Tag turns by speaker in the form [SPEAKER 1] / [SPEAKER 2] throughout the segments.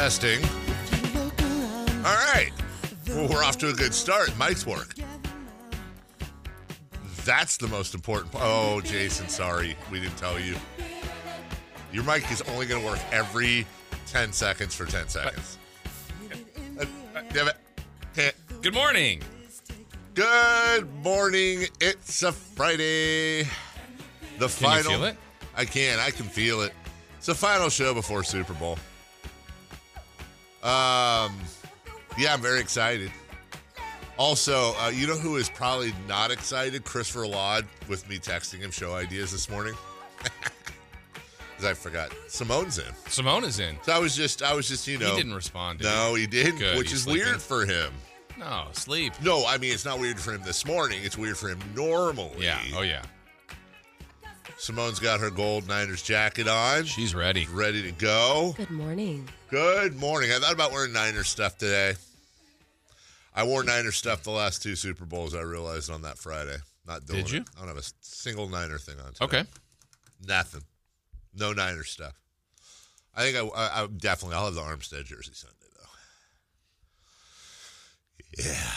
[SPEAKER 1] Testing. All right. Well, we're off to a good start. Mike's work. That's the most important. Oh, Jason, sorry. We didn't tell you. Your mic is only going to work every 10 seconds for 10 seconds. Uh, uh.
[SPEAKER 2] Good morning.
[SPEAKER 1] Good morning. It's a Friday. The
[SPEAKER 2] Can
[SPEAKER 1] final.
[SPEAKER 2] you feel it?
[SPEAKER 1] I can. I can feel it. It's the final show before Super Bowl. Um, yeah, I'm very excited. Also, uh, you know who is probably not excited? Christopher Laud with me texting him show ideas this morning. Because I forgot Simone's in.
[SPEAKER 2] Simone is in.
[SPEAKER 1] So I was just, I was just, you know,
[SPEAKER 2] he didn't respond. Did
[SPEAKER 1] no, he didn't,
[SPEAKER 2] Good,
[SPEAKER 1] which
[SPEAKER 2] he's
[SPEAKER 1] is
[SPEAKER 2] sleeping.
[SPEAKER 1] weird for him.
[SPEAKER 2] No, sleep.
[SPEAKER 1] No, I mean it's not weird for him this morning. It's weird for him normally.
[SPEAKER 2] Yeah. Oh yeah.
[SPEAKER 1] Simone's got her gold Niners jacket on.
[SPEAKER 2] She's ready.
[SPEAKER 1] ready to go.
[SPEAKER 3] Good morning.
[SPEAKER 1] Good morning. I thought about wearing Niners stuff today. I wore Niners stuff the last two Super Bowls. I realized on that Friday. Not doing
[SPEAKER 2] Did you?
[SPEAKER 1] it. I don't have a single Niner thing on. Today.
[SPEAKER 2] Okay.
[SPEAKER 1] Nothing. No Niner stuff. I think I, I, I definitely. I'll have the Armstead jersey Sunday though. Yeah.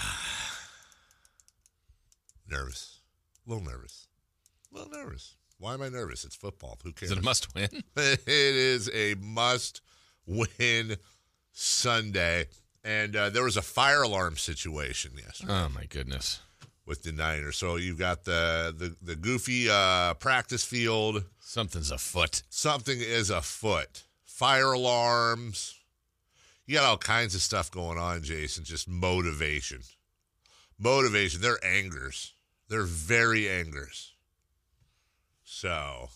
[SPEAKER 1] Nervous. A little nervous. A little nervous. Why am I nervous? It's football. Who cares?
[SPEAKER 2] Is it a must win?
[SPEAKER 1] it is a must win Sunday. And uh, there was a fire alarm situation yesterday
[SPEAKER 2] Oh my goodness.
[SPEAKER 1] with the Niners. So you've got the the, the goofy uh, practice field.
[SPEAKER 2] Something's afoot.
[SPEAKER 1] Something is afoot. Fire alarms. You got all kinds of stuff going on, Jason. Just motivation. Motivation. They're angers. They're very angers. So.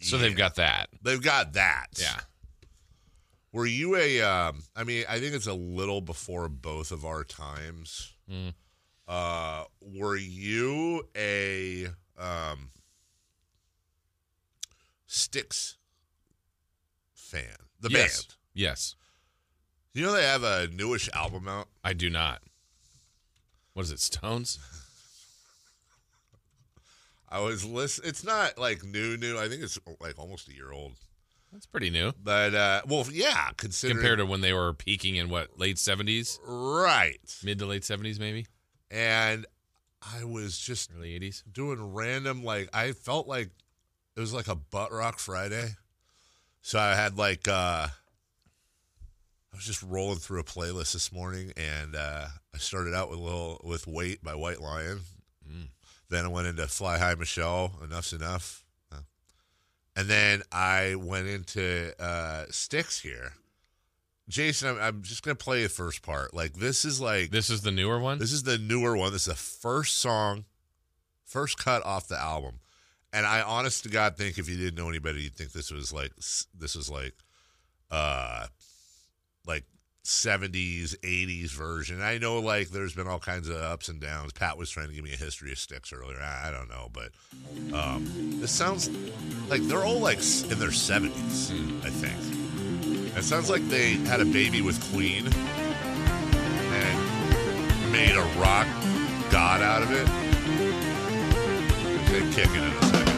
[SPEAKER 2] So
[SPEAKER 1] yeah.
[SPEAKER 2] they've got that.
[SPEAKER 1] They've got that.
[SPEAKER 2] Yeah.
[SPEAKER 1] Were you a? Um, I mean, I think it's a little before both of our times.
[SPEAKER 2] Mm.
[SPEAKER 1] Uh, were you a um, Styx fan? The
[SPEAKER 2] yes.
[SPEAKER 1] band.
[SPEAKER 2] Yes.
[SPEAKER 1] You know they have a newish album out.
[SPEAKER 2] I do not. What is it? Stones?
[SPEAKER 1] I was listen. It's not like new, new. I think it's like almost a year old.
[SPEAKER 2] That's pretty new
[SPEAKER 1] But uh, well, yeah, considering
[SPEAKER 2] compared to when they were peaking in what late seventies,
[SPEAKER 1] right.
[SPEAKER 2] mid to late seventies, maybe
[SPEAKER 1] And I was just
[SPEAKER 2] early eighties.
[SPEAKER 1] doing random like I felt like it was like a butt rock Friday. So I had like uh I was just rolling through a playlist this morning and uh I started out with a little with Wait by White Lion. Then I went into Fly High Michelle, Enuff Z'Nuff. Uh, And then I went into uh Styx here. Jason, I'm, I'm just gonna play the first part. Like this is like
[SPEAKER 2] This is the newer one.
[SPEAKER 1] this is the newer one. This is the first song, first cut off the album. And I honest to God think if you didn't know anybody, you'd think this was like this was like uh like 70s, 80s version. I know like there's been all kinds of ups and downs. Pat was trying to give me a history of Styx earlier. I, I don't know, but um this sounds like they're all like in their 70s, I think. It sounds like they had a baby with Queen and made a rock god out of it. Okay, kick it a second.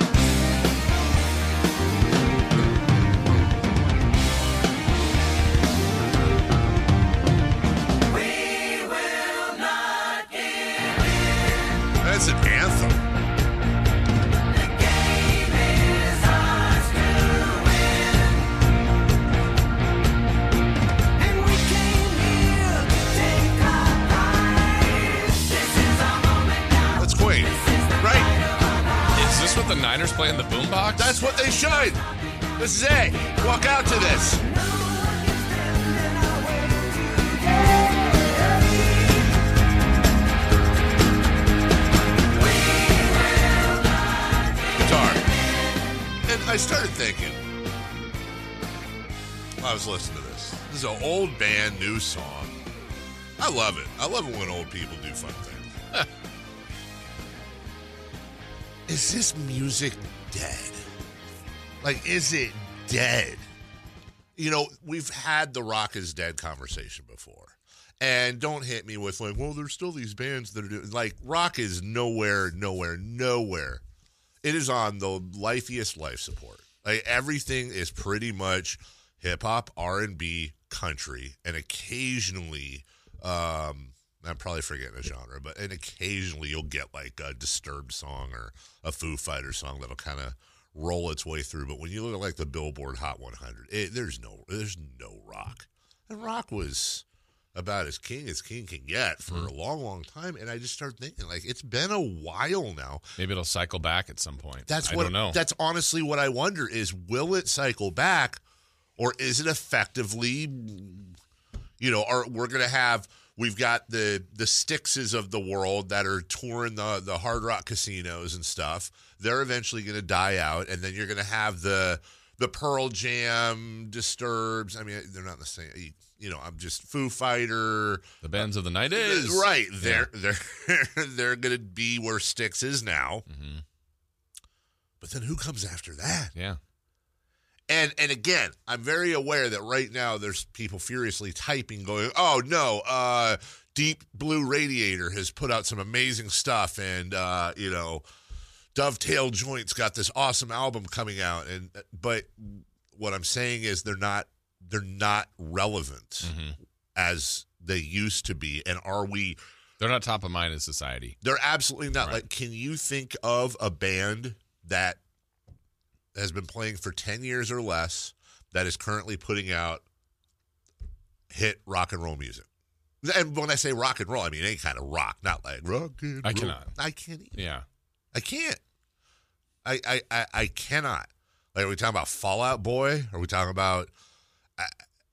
[SPEAKER 1] Love it. When old people do fun things. is this music dead? Like, is it dead? You know, we've had the rock is dead conversation before. And don't hit me with like, well, there's still these bands that are doing like rock is nowhere, nowhere, nowhere. It is on the lifeiest life support. Like everything is pretty much hip hop, R and B, country and occasionally um I'm probably forgetting a genre, but and occasionally you'll get like a disturbed song or a Foo Fighter song that'll kind of roll its way through. But when you look at like the Billboard Hot 100, it, there's no there's no rock, and rock was about as king as king can get for mm-hmm. a long, long time. And I just started thinking like it's been a while now.
[SPEAKER 2] Maybe it'll cycle back at some point.
[SPEAKER 1] That's what I
[SPEAKER 2] don't know.
[SPEAKER 1] that's honestly what I wonder is will it cycle back or is it effectively you know, are we're gonna have we've got the the Styxes of the world that are touring the the hard rock casinos and stuff. They're eventually gonna die out, and then you're gonna have the the Pearl Jam disturbs. I mean, they're not the same. You know, I'm just Foo Fighter.
[SPEAKER 2] the bands of the night is
[SPEAKER 1] Right. They're they're they're gonna be where Styx is now.
[SPEAKER 2] Mhm.
[SPEAKER 1] But then who comes after that?
[SPEAKER 2] Yeah.
[SPEAKER 1] And and again, I'm very aware that right now there's people furiously typing, going, "Oh no, uh, Deep Blue Radiator has put out some amazing stuff, and uh, you know, Dovetail Joints got this awesome album coming out." And but what I'm saying is they're not they're not relevant
[SPEAKER 2] Mhm.
[SPEAKER 1] as they used to be. And are we?
[SPEAKER 2] They're not top of mind in society.
[SPEAKER 1] They're absolutely not.
[SPEAKER 2] Right.
[SPEAKER 1] Like, can you think of a band that has been playing for 10 years or less that is currently putting out hit rock and roll music? And when I say rock and roll, I mean any kind of rock, not like rock and
[SPEAKER 2] I
[SPEAKER 1] roll.
[SPEAKER 2] cannot.
[SPEAKER 1] I can't even.
[SPEAKER 2] Yeah.
[SPEAKER 1] I can't. I, I, I, I cannot. Like, are we talking about Fallout Boy? Are we talking about uh,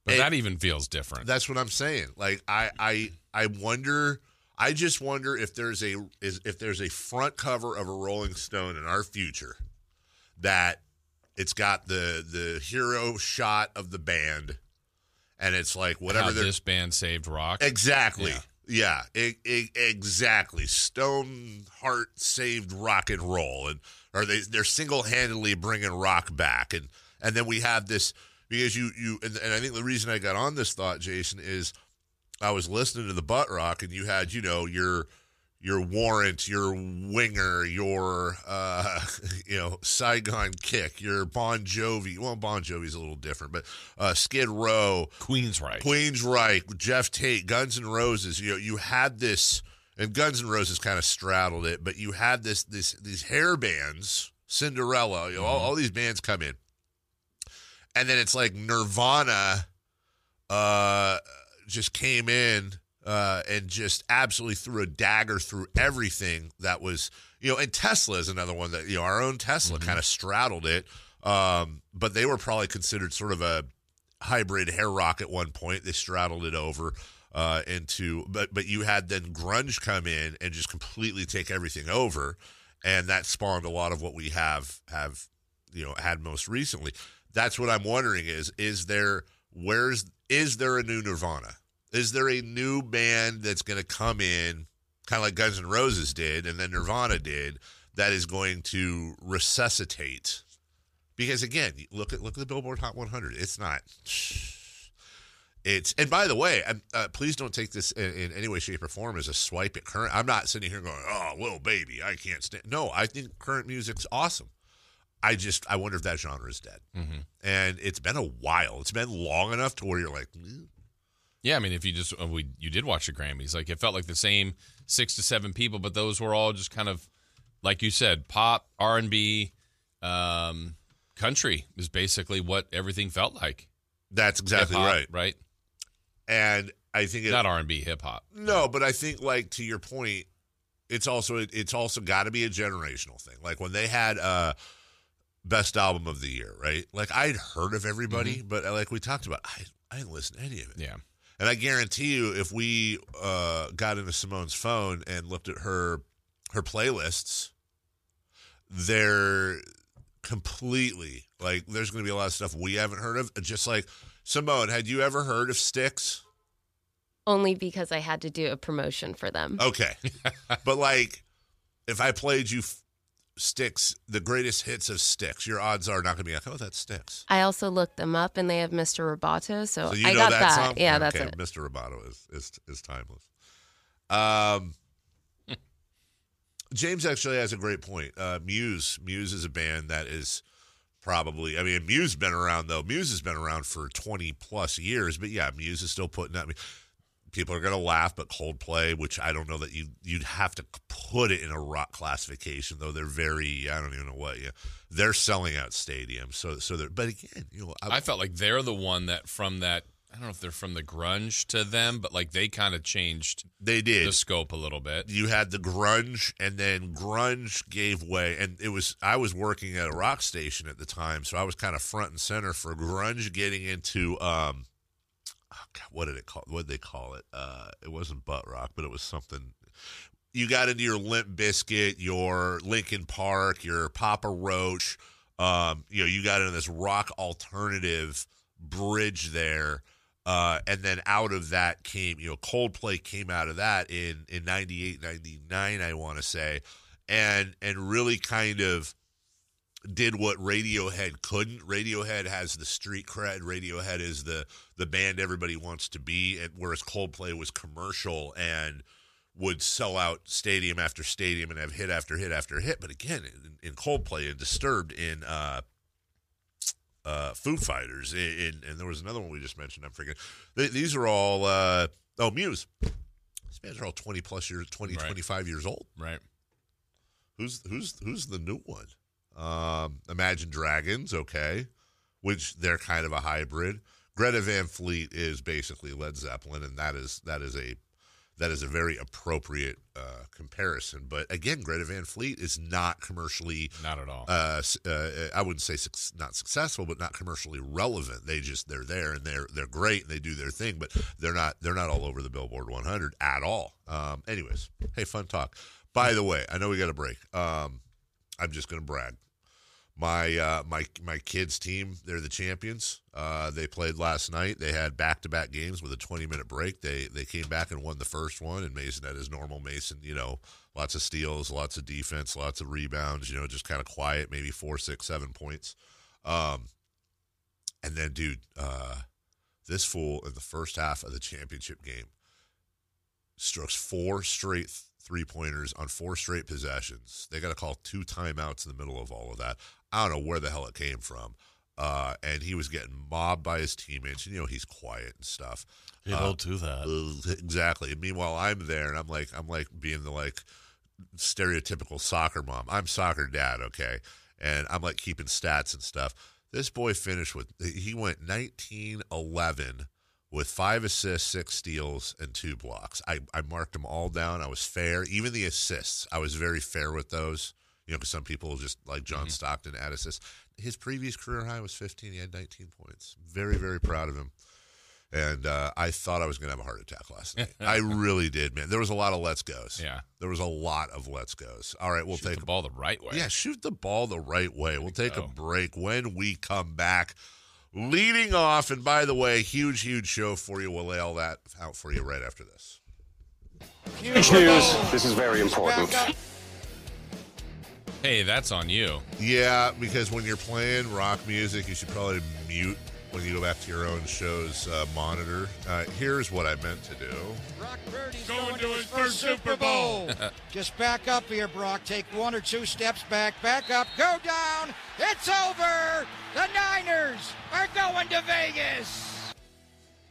[SPEAKER 2] But
[SPEAKER 1] It-
[SPEAKER 2] that even feels different.
[SPEAKER 1] That's what I'm saying. Like I I I wonder I just wonder if there's a is if there's a front cover of a Rolling Stone in our future that it's got the the hero shot of the band and it's like whatever
[SPEAKER 2] How this band saved rock.
[SPEAKER 1] exactly. Yeah, e- e- exactly. Stone heart saved rock and roll and or they they're single-handedly bringing rock back and and then we have this because you you and, and I think the reason I got on this thought Jason is I was listening to the butt rock and you had you know your your warrant your winger your uh you know Saigon kick your Bon Jovi well Bon Jovi's a little different but uh Skid Row
[SPEAKER 2] Queensryche.
[SPEAKER 1] Queensryche, Geoff Tate, Guns N' Roses. You know, you had this, and Guns N' Roses kind of straddled it, but you had this, this, these hair bands, Cinderella. You know, all, all these bands come in, and then it's like Nirvana, uh, just came in, uh, and just absolutely threw a dagger through everything that was, you know, and Tesla is another one that you know our own Tesla kind of straddled it. Um, but they were probably considered sort of a hybrid hair rock at one point. They straddled it over uh, into, but but you had then grunge come in and just completely take everything over, and that spawned a lot of what we have have you know had most recently. That's what I'm wondering is is there where's is there a new Nirvana? Is there a new band that's going to come in, kind of like Guns N' Roses did, and then Nirvana did, that is going to resuscitate because again, look at look at the Billboard Hot 100. It's not. It's and by the way, uh, please don't take this in, in any way, shape, or form as a swipe at current. I'm not sitting here going, "Oh, little baby, I can't stand." No, I think current music's awesome. I just I wonder if that genre is dead,
[SPEAKER 2] hmm
[SPEAKER 1] and it's been a while. It's been long enough to where you're like, "Mm."
[SPEAKER 2] Yeah, I mean, if you just uh, we you did watch the Grammys, like it felt like the same six to seven people, but those were all just kind of like you said, pop, R and B, um, country is basically what everything felt like.
[SPEAKER 1] that's exactly
[SPEAKER 2] Hip-hop,
[SPEAKER 1] right.
[SPEAKER 2] right?
[SPEAKER 1] And I think it,
[SPEAKER 2] Not R and B, hip hop.
[SPEAKER 1] No, but I think like to your point, it's also it's also got to be a generational thing. Like when they had uh best album of the year, right? Like I'd heard of everybody, but uh, like we talked about, I I didn't listen to any of it.
[SPEAKER 2] Yeah,
[SPEAKER 1] And I guarantee you, if we uh got into Simone's phone and looked at her her playlists, they're completely like there's going to be a lot of stuff we haven't heard of. Just like Simone, had you ever heard of Styx?
[SPEAKER 3] Only because I had to do a promotion for them.
[SPEAKER 1] Okay. but like, if I played you Styx, the greatest hits of Styx, your odds are not going to be like, oh, that's Styx.
[SPEAKER 3] I also looked them up and they have Mr. Roboto, so,
[SPEAKER 1] So you
[SPEAKER 3] I
[SPEAKER 1] know
[SPEAKER 3] got
[SPEAKER 1] that,
[SPEAKER 3] that.
[SPEAKER 1] song?
[SPEAKER 3] Yeah,
[SPEAKER 1] okay,
[SPEAKER 3] that's it.
[SPEAKER 1] Mr. Roboto is, is is timeless. Um, James actually has a great point. Uh, Muse, Muse is a band that is probably. I mean, Muse has been around though. Muse has been around for twenty plus years, but yeah, Muse is still putting out. I mean, people are gonna laugh, but Coldplay, which I don't know that you you'd have to put it in a rock classification, though they're very. I don't even know what. Yeah, they're selling out stadiums, so so they're. But again, you know,
[SPEAKER 2] I felt like they're the one that from that. I don't know if they're from the grunge to them, but like they kind of changed
[SPEAKER 1] they did.
[SPEAKER 2] the scope a little bit.
[SPEAKER 1] you had the grunge and then grunge gave way and it was i was working at a rock station at the time so i was kind of front and center for grunge getting into um oh God, what did it call what did they call it? Uh it wasn't butt rock but it was something. You got into your Limp Bizkit your Linkin Park your papa roach. Um you know you got into this rock alternative bridge there. Uh, and then out of that came, you know, Coldplay came out of that in in 98, 99, I want to say, and and really kind of did what Radiohead couldn't. Radiohead has the street cred. Radiohead is the the band everybody wants to be, and whereas Coldplay was commercial and would sell out stadium after stadium and have hit after hit after hit. But again, in, in Coldplay and Disturbed in uh, uh, Foo Fighters, in, in, and there was another one we just mentioned. I'm forgetting. Th- these are all uh, oh Muse. These bands are all 20 plus years, 20,
[SPEAKER 2] Right.
[SPEAKER 1] 25 years old.
[SPEAKER 2] Right.
[SPEAKER 1] Who's who's who's the new one? Um, Imagine Dragons, okay, which they're kind of a hybrid. Greta Van Fleet is basically Led Zeppelin, and that is that is a that is a very appropriate uh, comparison. But again, Greta Van Fleet is not commercially
[SPEAKER 2] Not at all.
[SPEAKER 1] uh, uh, I wouldn't say suc not successful, but not commercially relevant. They just they're there and they're they're great and they do their thing, but they're not they're not all over the Billboard 100 at all. Um, anyways, hey, fun talk. By the way, I know we got a break. Um, I'm just going to brag. My uh, my my kids' team, they're the champions. Uh, they played last night. They had back to back games with a 20 minute break. They they came back and won the first one. And Mason had his normal Mason, you know, lots of steals, lots of defense, lots of rebounds. You know, just kind of quiet, maybe four, six, seven points. Um, and then, dude, uh, this fool in the first half of the championship game strokes four straight three pointers on four straight possessions. They got to call two timeouts in the middle of all of that. I don't know where the hell it came from. Uh, and he was getting mobbed by his teammates. You know, he's quiet and stuff.
[SPEAKER 4] You don't do that.
[SPEAKER 1] Uh, exactly. And meanwhile, I'm there, and I'm like, I'm like being the like stereotypical soccer mom. I'm soccer dad, okay, and I'm like keeping stats and stuff. This boy finished with he went 19 11 with five assists, six steals, and two blocks. I, I marked them all down. I was fair. Even the assists, I was very fair with those. You know, because some people just like John Stockton add assists. His previous career high was 15. He had 19 points. Very, very proud of him. And uh, I thought I was going to have a heart attack last night. I really did, man. There was a lot of let's goes.
[SPEAKER 2] Yeah.
[SPEAKER 1] There was a lot of let's goes. All right, we'll
[SPEAKER 2] Shoot
[SPEAKER 1] take
[SPEAKER 2] the ball the right way.
[SPEAKER 1] yeah, shoot the ball the right way. We'll take a break when we come back. Leading off, and by the way, huge, huge show for you. We'll lay all that out for you right after this.
[SPEAKER 5] Huge news. This is very important.
[SPEAKER 2] Hey, that's on you.
[SPEAKER 1] Yeah, because when you're playing rock music, you should probably mute when you go back to your own show's uh, monitor. Uh, here's what I meant to do.
[SPEAKER 6] Brock Purdy's going, to his first Super Bowl. Just back up here, Brock. Take one or two steps back. Back up. Go down. It's over. The Niners are going to Vegas.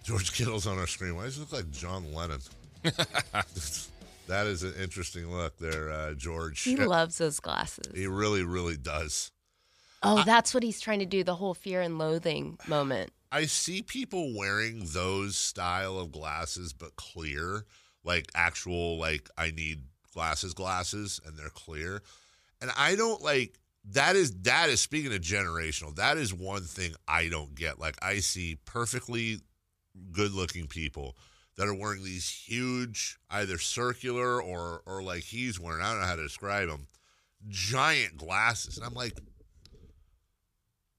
[SPEAKER 1] George Kittle's on our screen. Why does it look like John Lennon? that is an interesting look there, uh, George.
[SPEAKER 3] He loves those glasses.
[SPEAKER 1] He really, really does.
[SPEAKER 3] Oh, that's what he's trying to do the whole fear and loathing moment.
[SPEAKER 1] I see people wearing those style of glasses, but clear, like actual, like I need glasses, glasses, and they're clear. And I don't like that. Is that is speaking of generational? That is one thing I don't get. Like I see perfectly good-looking people that are wearing these huge, either circular or or like he's wearing. I don't know how to describe them. Giant glasses, and I'm like,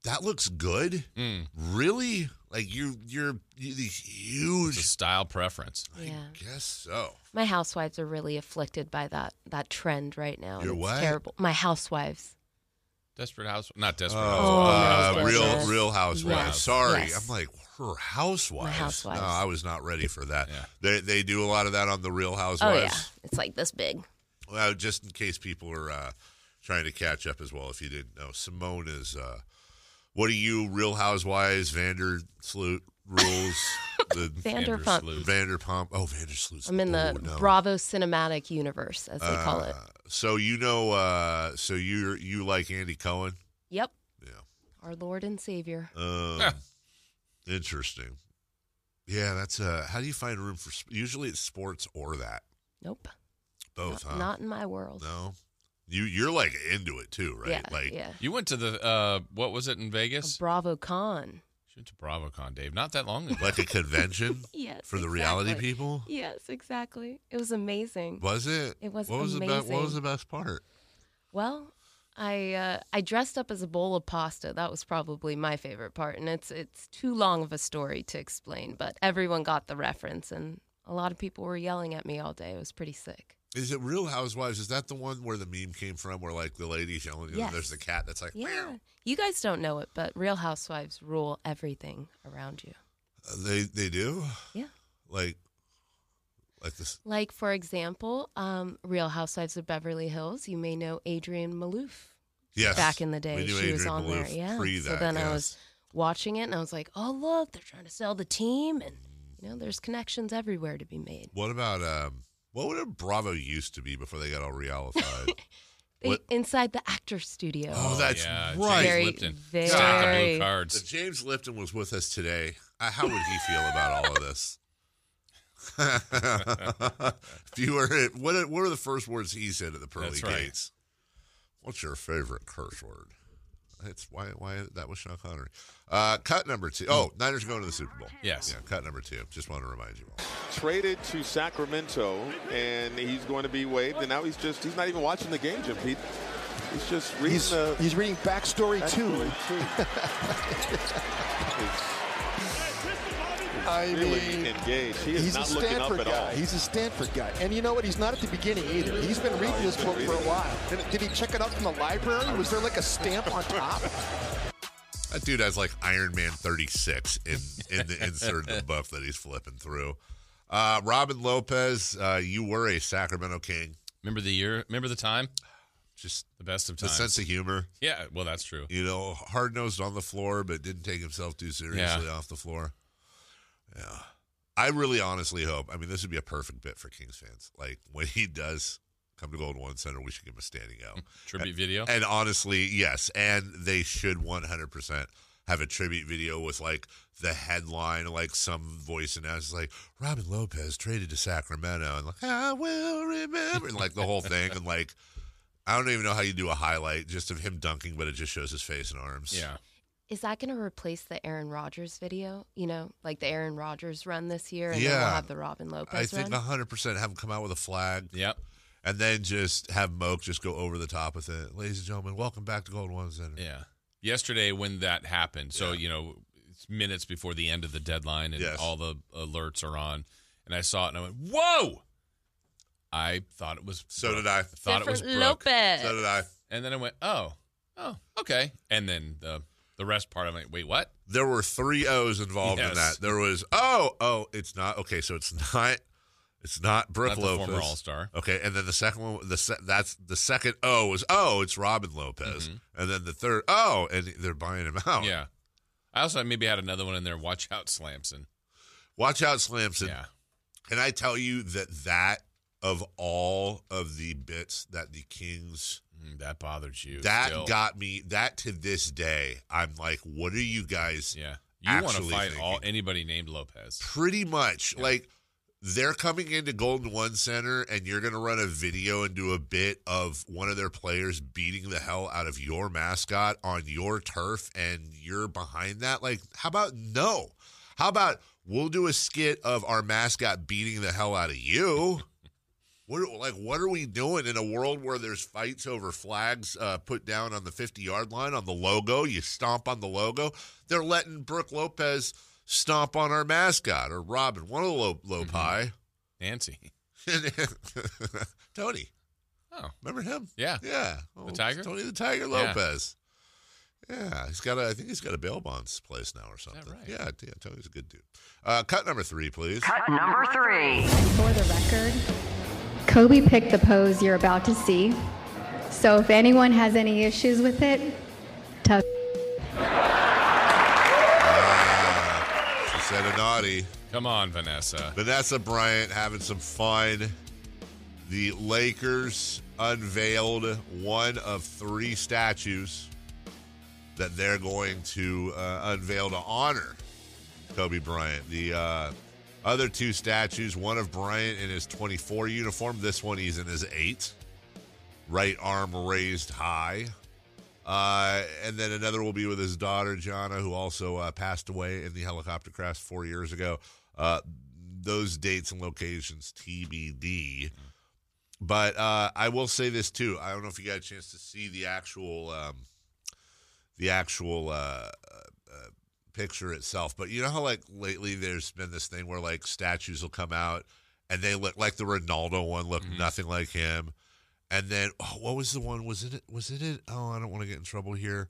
[SPEAKER 1] that looks good.
[SPEAKER 2] Mm,
[SPEAKER 1] Really? Like you, you're you, these
[SPEAKER 2] it's a
[SPEAKER 1] huge.
[SPEAKER 2] style preference.
[SPEAKER 3] Yeah.
[SPEAKER 1] Guess so.
[SPEAKER 3] My housewives are really afflicted by that that trend right now.
[SPEAKER 1] Your what?
[SPEAKER 3] Terrible. My housewives.
[SPEAKER 2] Desperate House, not Desperate
[SPEAKER 1] Oh,
[SPEAKER 2] Housewives.
[SPEAKER 1] uh,
[SPEAKER 3] my
[SPEAKER 1] real, real housewives.
[SPEAKER 3] Yes,
[SPEAKER 1] Sorry,
[SPEAKER 3] yes.
[SPEAKER 1] I'm like her housewives.
[SPEAKER 3] My housewives.
[SPEAKER 1] No, I was not ready for that.
[SPEAKER 2] Yeah.
[SPEAKER 1] They they do a lot of that on the Real Housewives.
[SPEAKER 3] Oh
[SPEAKER 1] Housewives.
[SPEAKER 3] yeah, it's like this big.
[SPEAKER 1] Well, just in case people are uh, trying to catch up as well, if you didn't know, Simone is uh, What are you, Real Housewives, Vandersloot rules, the
[SPEAKER 3] Vanderpump.
[SPEAKER 2] Vandersloot.
[SPEAKER 1] Vanderpump? Oh, Vandersloot.
[SPEAKER 3] I'm in the
[SPEAKER 1] oh, no.
[SPEAKER 3] Bravo cinematic universe, as they call it.
[SPEAKER 1] Uh, So you know, uh, so you you like Andy Cohen?
[SPEAKER 3] Yep.
[SPEAKER 1] Yeah.
[SPEAKER 3] Our Lord and Savior.
[SPEAKER 1] Um, interesting. Yeah, that's uh. How do you find room for? Usually it's sports or that.
[SPEAKER 3] Nope.
[SPEAKER 1] Both,
[SPEAKER 3] not,
[SPEAKER 1] huh?
[SPEAKER 3] not in my world.
[SPEAKER 1] no. You you're like into it too, right?
[SPEAKER 3] Yeah.
[SPEAKER 1] like
[SPEAKER 3] yeah.
[SPEAKER 2] You went to the uh, what was it in
[SPEAKER 3] A
[SPEAKER 2] Vegas?
[SPEAKER 3] Bravo Con.
[SPEAKER 2] She went to BravoCon, Dave. Not that long ago.
[SPEAKER 1] like a convention
[SPEAKER 3] Yes.
[SPEAKER 1] for the reality people.
[SPEAKER 3] Yes, exactly. It was amazing.
[SPEAKER 1] Was it?
[SPEAKER 3] It was
[SPEAKER 1] what was the best? What was the best part?
[SPEAKER 3] Well, I uh, I dressed up as a bowl of pasta. That was probably my favorite part, and it's it's too long of a story to explain. But everyone got the reference, and a lot of people were yelling at me all day. It was pretty sick.
[SPEAKER 1] Is it Real Housewives? Is that the one where the meme came from? Where like the lady's yelling, and there's the cat that's like,
[SPEAKER 3] Yeah,
[SPEAKER 1] "Meow."
[SPEAKER 3] you guys don't know it, but Real Housewives rule everything around you.
[SPEAKER 1] Uh, they they do.
[SPEAKER 3] Yeah.
[SPEAKER 1] Like, like this.
[SPEAKER 3] Like for example, um, Real Housewives of Beverly Hills. You may know Adrienne Maloof.
[SPEAKER 1] Yes.
[SPEAKER 3] back in the day. She was
[SPEAKER 1] Adrienne
[SPEAKER 3] on there. Yeah.
[SPEAKER 1] Pre
[SPEAKER 3] so
[SPEAKER 1] that,
[SPEAKER 3] then I was watching it and I was like, oh, look, they're trying to sell the team. And, you know, there's connections everywhere to be made.
[SPEAKER 1] What about um? What would a Bravo used to be before they got all realified? What-
[SPEAKER 3] inside the actor's studio.
[SPEAKER 1] Oh, that's
[SPEAKER 2] yeah,
[SPEAKER 1] right.
[SPEAKER 2] James
[SPEAKER 3] Very-
[SPEAKER 2] Lipton.
[SPEAKER 3] very-
[SPEAKER 2] Stack of blue
[SPEAKER 1] if. James Lipton was with us today, uh, how would he feel about all of this? if you were, what are, what are the first words he said at the pearly
[SPEAKER 2] right.
[SPEAKER 1] gates? What's your favorite curse word? It's why why that was Sean Connery. Uh, cut number two. Oh, Niners are going to the Super Bowl.
[SPEAKER 2] Yes.
[SPEAKER 1] Yeah, cut number two. Just want to remind you all.
[SPEAKER 4] traded to Sacramento, and he's going to be waived. And now he's just—he's not even watching the game, Jim Pete. He's just reading
[SPEAKER 7] He's,
[SPEAKER 4] the.
[SPEAKER 7] he's reading backstory too. I
[SPEAKER 4] He's really
[SPEAKER 7] mean,
[SPEAKER 4] engaged. He is
[SPEAKER 7] he's a
[SPEAKER 4] not looking up
[SPEAKER 7] Stanford
[SPEAKER 4] at all.
[SPEAKER 7] guy. He's a Stanford guy. And you know what? He's not at the beginning either. He's been reading
[SPEAKER 4] he's
[SPEAKER 7] this
[SPEAKER 4] been
[SPEAKER 7] book for a while. Did, did he check it out from the library? Was there like a stamp on top?
[SPEAKER 1] That dude has like Iron Man 36 in in the insert in the book that he's flipping through. Uh, Robin Lopez, uh, you were a Sacramento King.
[SPEAKER 2] Remember the year? Remember the time?
[SPEAKER 1] Just
[SPEAKER 2] The best of times.
[SPEAKER 1] the sense of humor.
[SPEAKER 2] yeah, well, that's true.
[SPEAKER 1] You know, hard nosed on the floor, but didn't take himself too seriously off the floor. Yeah. I really honestly hope. I mean, this would be a perfect bit for Kings fans. Like when he does come to Golden One Center, we should give him a standing O. Hmm.
[SPEAKER 2] Tribute video.
[SPEAKER 1] And honestly, yes. And they should 100% have a tribute video with like the headline, like some voice announces, like Robin Lopez traded to Sacramento, and like, I will remember, and like the whole thing. And like, I don't even know how you do a highlight just of him dunking, but it just shows his face and arms.
[SPEAKER 2] yeah.
[SPEAKER 3] Is that going to replace the Aaron Rodgers video? You know, like the Aaron Rodgers run this year, and then
[SPEAKER 1] Yeah.
[SPEAKER 3] we'll have the Robin Lopez
[SPEAKER 1] I think
[SPEAKER 3] run.
[SPEAKER 1] 100% have him come out with a flag
[SPEAKER 2] Yep.
[SPEAKER 1] and then just have Moke just go over the top with it. Ladies and gentlemen, welcome back to Golden One Center.
[SPEAKER 2] Yeah. Yesterday when that happened, so you know, it's minutes before the end of the deadline and
[SPEAKER 1] Yes.
[SPEAKER 2] all the alerts are on, and I saw it and I went, "Whoa!" I thought it was.
[SPEAKER 1] So
[SPEAKER 2] Brooke.
[SPEAKER 1] did I.
[SPEAKER 2] thought it was
[SPEAKER 3] Different
[SPEAKER 2] Brooke.
[SPEAKER 3] Lopez.
[SPEAKER 1] So did I.
[SPEAKER 2] And then I went, "Oh, oh, okay." And then the the rest part, I'm like, "Wait, what?"
[SPEAKER 1] There were three O's involved in that. There was oh oh it's not okay so it's not it's not Brooke
[SPEAKER 2] Not
[SPEAKER 1] Lopez
[SPEAKER 2] former All-Star.
[SPEAKER 1] okay and then the second one the se- that's the second O was oh it's Robin Lopez and then the third oh and they're buying him out
[SPEAKER 2] Mm-hmm. Yeah. I also maybe had another one in there. Watch out, Slamson.
[SPEAKER 1] watch out Slamson
[SPEAKER 2] Yeah.
[SPEAKER 1] can I tell you that that of all of the bits that the Kings
[SPEAKER 2] Mm, that bothered you.
[SPEAKER 1] that
[SPEAKER 2] still.
[SPEAKER 1] got me that to this day I'm like what are you guys
[SPEAKER 2] Yeah. You want to fight all anybody named Lopez.
[SPEAKER 1] Pretty much. Like they're coming into Golden One Center and you're going to run a video and do a bit of one of their players beating the hell out of your mascot on your turf and you're behind that. Like, how about no? How about we'll do a skit of our mascot beating the hell out of you? What like what are we doing in a world where there's fights over flags uh, put down on the 50 yard line on the logo? You stomp on the logo. They're letting Brooke Lopez stomp on our mascot or Robin, one of the Lo- Lopi.
[SPEAKER 2] Nancy.
[SPEAKER 1] Tony,
[SPEAKER 2] Oh,
[SPEAKER 1] remember him?
[SPEAKER 2] yeah.
[SPEAKER 1] Yeah, Oh,
[SPEAKER 2] Tiger?
[SPEAKER 1] Tony the Tiger
[SPEAKER 2] Yeah.
[SPEAKER 1] Lopez. Yeah. he's got a. I think he's got a bail bonds place now or something.
[SPEAKER 2] right?
[SPEAKER 1] Yeah, yeah. Tony's a good dude. Uh, cut number three, please.
[SPEAKER 8] Cut number three.
[SPEAKER 9] For the record, Kobe picked the pose you're about to see. So if anyone has any issues with it, tough.
[SPEAKER 1] She said a naughty.
[SPEAKER 2] Come on, Vanessa.
[SPEAKER 1] Vanessa Bryant having some fun. The Lakers unveiled one of three statues that they're going to uh, unveil to honor Kobe Bryant. The uh, other two statues, one of Bryant in his 24 uniform. This one he's in his eight. Right arm raised high. Uh, and then another will be with his daughter, Gianna, who also uh, passed away in the helicopter crash four years ago. Uh, those dates and locations TBD. But uh, I will say this too. I don't know if you got a chance to see the actual, um, the actual uh, picture itself. But you know how like lately there's been this thing where like statues will come out and they look like the Ronaldo one looked mm-hmm. nothing like him. And then oh, what was the one? Was it was it it? Oh, I don't want to get in trouble here.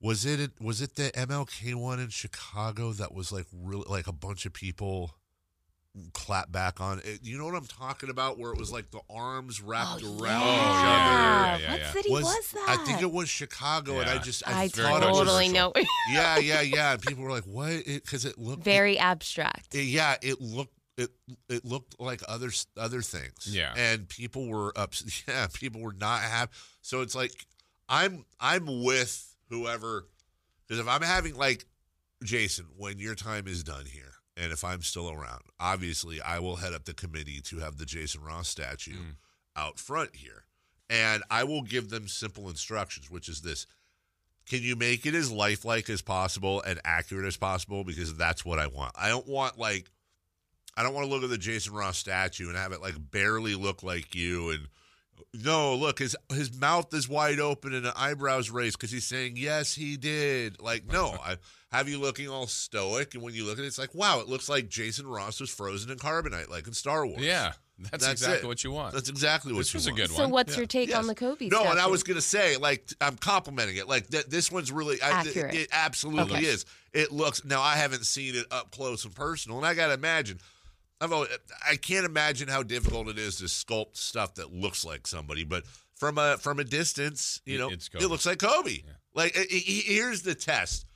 [SPEAKER 1] Was it it was it the MLK one in Chicago that was like really like a bunch of people clap back on it? You know what I'm talking about? Where it was like the arms wrapped
[SPEAKER 3] Oh,
[SPEAKER 1] around
[SPEAKER 2] yeah.
[SPEAKER 1] each oh,
[SPEAKER 2] yeah,
[SPEAKER 1] other.
[SPEAKER 2] yeah,
[SPEAKER 3] what city was, that?
[SPEAKER 1] I think it was Chicago, and I just I,
[SPEAKER 3] I
[SPEAKER 1] thought it was
[SPEAKER 3] totally know.
[SPEAKER 1] yeah, yeah, yeah. And people were like, "What?" Because it, looked
[SPEAKER 3] Very abstract.
[SPEAKER 1] it- yeah, it looked it it looked like other other things.
[SPEAKER 2] Yeah.
[SPEAKER 1] and people were up. Yeah, people were not happy. So it's like I'm I'm with whoever because if I'm having like Jason, when your time is done here, and if I'm still around, obviously I will head up the committee to have the Jason Ross statue
[SPEAKER 2] Mm.
[SPEAKER 1] out front here, and I will give them simple instructions, which is this. Can you make it as lifelike as possible and accurate as possible? Because that's what I want. I don't want like I don't want to look at the Jason Ross statue and have it like barely look like you and no, look, his his mouth is wide open and the eyebrows raised because he's saying yes, he did. Like, no, I have you looking all stoic, and when you look at it, it's like, wow, it looks like Jason Ross was frozen in carbonite, like in Star Wars.
[SPEAKER 2] Yeah, that's,
[SPEAKER 1] That's
[SPEAKER 2] exactly
[SPEAKER 1] it.
[SPEAKER 2] what you want.
[SPEAKER 1] that's exactly what
[SPEAKER 2] this
[SPEAKER 1] you
[SPEAKER 2] was a
[SPEAKER 1] want.
[SPEAKER 2] good
[SPEAKER 3] So what's
[SPEAKER 1] Yeah.
[SPEAKER 3] your take
[SPEAKER 1] Yes.
[SPEAKER 3] on the Kobe
[SPEAKER 1] No, and I was gonna say, like, I'm complimenting it. Like, th- this one's really I, th-
[SPEAKER 3] Accurate.
[SPEAKER 1] It, absolutely
[SPEAKER 3] Okay.
[SPEAKER 1] is. It looks. Now, I haven't seen it up close and personal, and I gotta imagine. I've always, I can't imagine how difficult it is to sculpt stuff that looks like somebody, but from a from a distance, you
[SPEAKER 2] It-
[SPEAKER 1] know, it looks like Kobe. Like, i- i- here's the test.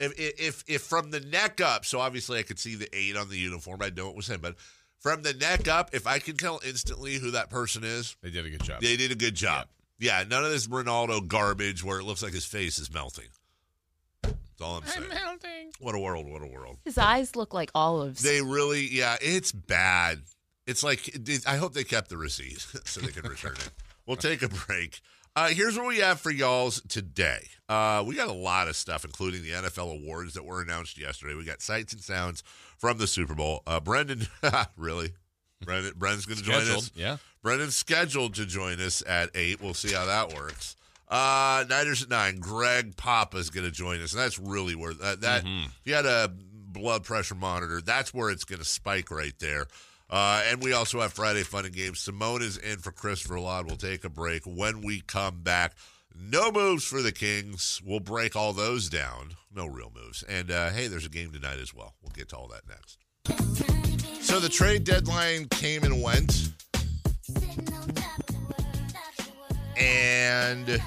[SPEAKER 1] If, if if from the neck up, so obviously I could see the eight on the uniform. I know it was him, but from the neck up, if I can tell instantly who that person is,
[SPEAKER 2] they did a good job.
[SPEAKER 1] they did a good job. Yeah, none of this Ronaldo garbage where it looks like his face is melting. That's all I'm saying.
[SPEAKER 2] melting.
[SPEAKER 1] What a world! What a world!
[SPEAKER 3] His eyes look like olives.
[SPEAKER 1] They really, yeah, it's bad. It's like I hope they kept the receipt so they can return it. We'll take a break. Uh, here's what we have for y'all's today. Uh, we got a lot of stuff, including the NFL awards that were announced yesterday. We got sights and sounds from the Super Bowl. Uh, Brendan, really? Brendan, Brendan's going to join us.
[SPEAKER 2] Yeah.
[SPEAKER 1] Brendan's scheduled to join us at eight. We'll see how that works. Uh, Niners at nine. Greg Papa is going to join us, and that's really where that. that
[SPEAKER 2] Mm-hmm.
[SPEAKER 1] If you had a blood pressure monitor, that's where it's going to spike right there. Uh, and we also have Friday Fun and Games. Simone is in for Christopher Laud. We'll take a break. When we come back, no moves for the Kings. We'll break all those down. No real moves. And uh, hey, there's a game tonight as well. We'll get to all that next. So the trade deadline came and went. And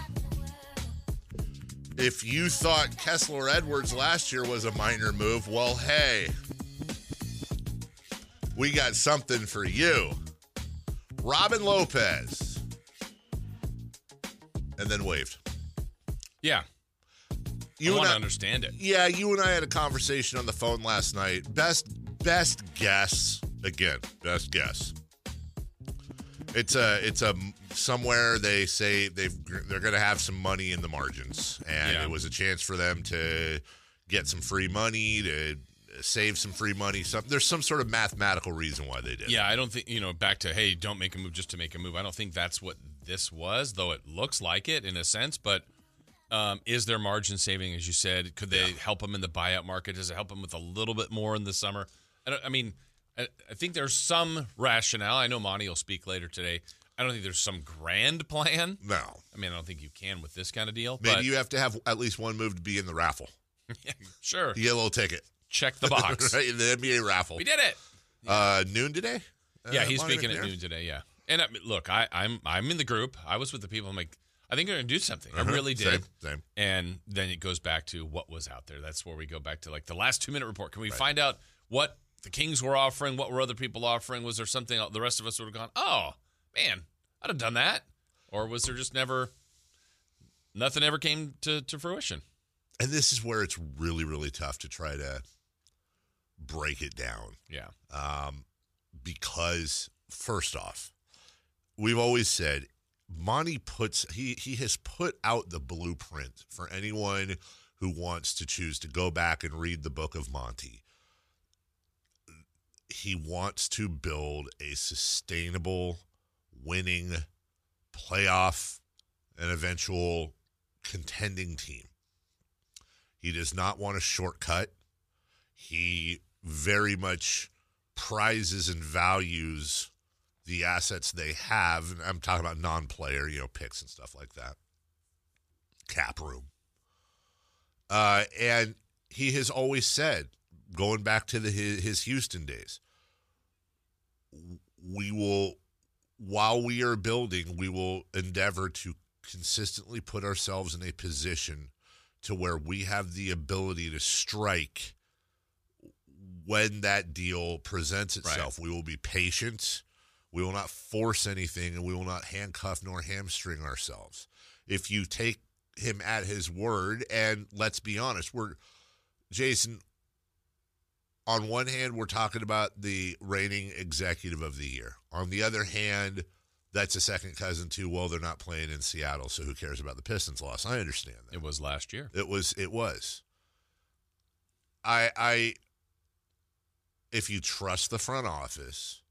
[SPEAKER 1] if you thought Kessler Edwards last year was a minor move, well, hey, we got something for you. Robin Lopez. And then waived.
[SPEAKER 2] Yeah.
[SPEAKER 1] You
[SPEAKER 2] I want to understand it.
[SPEAKER 1] Yeah, you and I had a conversation on the phone last night. Best best guess again. Best guess. It's a it's a somewhere they say they've they're going to have some money in the margins, and
[SPEAKER 2] Yeah.
[SPEAKER 1] it was a chance for them to get some free money to save some free money. Some there's some sort of mathematical reason why they did.
[SPEAKER 2] Yeah, I don't think you know. Back to hey, don't make a move just to make a move. I don't think that's what this was, though it looks like it in a sense. But um, is there margin saving, as you said? Could they help them in the buyout market? Does it help them with a little bit more in the summer? I, don't, I mean, I, I think there's some rationale. I know Monty will speak later today. I don't think there's some grand plan.
[SPEAKER 1] No,
[SPEAKER 2] I mean, I don't think you can with this kind of deal.
[SPEAKER 1] maybe
[SPEAKER 2] but
[SPEAKER 1] you have to have at least one move to be in the raffle.
[SPEAKER 2] sure,
[SPEAKER 1] You get a little ticket.
[SPEAKER 2] check the box.
[SPEAKER 1] right in the NBA raffle.
[SPEAKER 2] We did it.
[SPEAKER 1] Uh, noon today.
[SPEAKER 2] Yeah,
[SPEAKER 1] Uh,
[SPEAKER 2] he's
[SPEAKER 1] Monty
[SPEAKER 2] speaking at noon today. Yeah, and I, look, I, I'm I'm in the group. I was with the people. I'm like, I think they're going to do something.
[SPEAKER 1] Uh-huh.
[SPEAKER 2] I really did.
[SPEAKER 1] Same, same.
[SPEAKER 2] And then it goes back to what was out there. That's where we go back to like the last two minute report. Can we find out what the Kings were offering? What were other people offering? Was there something the rest of us would have gone, oh, man, I'd have done that? Or was there just never, nothing ever came to, to fruition?
[SPEAKER 1] And this is where it's really, really tough to try to break it down.
[SPEAKER 2] Yeah.
[SPEAKER 1] um, because first off, we've always said Monty puts he he has put out the blueprint for anyone who wants to choose to go back and read the book of Monty. He wants to build a sustainable, winning, playoff, and eventual contending team. He does not want a shortcut. He very much prizes and values the assets they have. And I'm talking about non-player, you know, picks and stuff like that. Cap room. Uh, and he has always said, going back to the, his, his Houston days, we will, while we are building, we will endeavor to consistently put ourselves in a position to where we have the ability to strike when that deal presents itself. We will be patient. We will not force anything and we will not handcuff nor hamstring ourselves. If you take him at his word, and let's be honest, we're, Jason, on one hand, we're talking about the reigning executive of the year. On the other hand, that's a second cousin to, well, they're not playing in Seattle, so who cares about the Pistons loss? I understand that.
[SPEAKER 2] It was last year.
[SPEAKER 1] It was it was. I I if you trust the front office,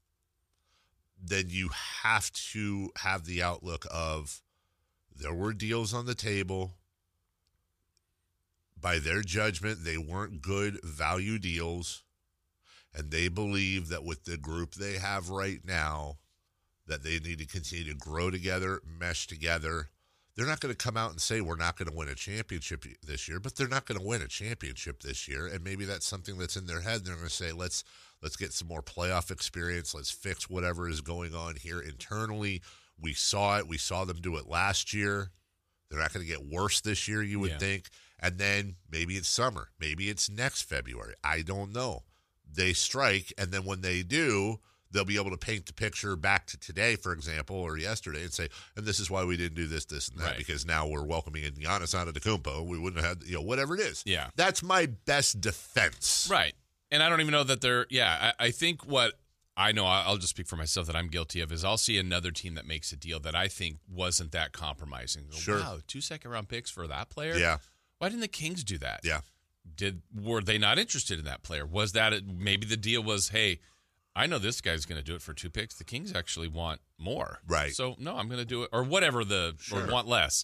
[SPEAKER 1] then you have to have the outlook of there were deals on the table. By their judgment, they weren't good value deals. And they believe that with the group they have right now, that they need to continue to grow together, mesh together. They're not going to come out and say we're not going to win a championship this year, but they're not going to win a championship this year, and maybe that's something that's in their head. They're going to say let's let's get some more playoff experience. Let's fix whatever is going on here internally. We saw it. We saw them do it last year. They're not going to get worse this year, you would
[SPEAKER 2] Yeah.
[SPEAKER 1] think. And then maybe it's summer. Maybe it's next February. I don't know. They strike, and then when they do, they'll be able to paint the picture back to today, for example, or yesterday, and say, and this is why we didn't do this, this, and that,
[SPEAKER 2] Right.
[SPEAKER 1] because now we're welcoming in Giannis Antetokounmpo. We wouldn't have had, you know, whatever it is.
[SPEAKER 2] Yeah.
[SPEAKER 1] That's my best defense.
[SPEAKER 2] Right. And I don't even know that they're, yeah, I, I think what I know, I'll just speak for myself that I'm guilty of is I'll see another team that makes a deal that I think wasn't that compromising. Go,
[SPEAKER 1] Sure.
[SPEAKER 2] Wow, two second round picks for that player?
[SPEAKER 1] Yeah.
[SPEAKER 2] Why didn't the Kings do that?
[SPEAKER 1] Yeah.
[SPEAKER 2] Did were they not interested in that player? Was that it, maybe the deal was, hey, I know this guy's going to do it for two picks. The Kings actually want more,
[SPEAKER 1] Right.
[SPEAKER 2] So no, I'm going to do it, or whatever the or want less,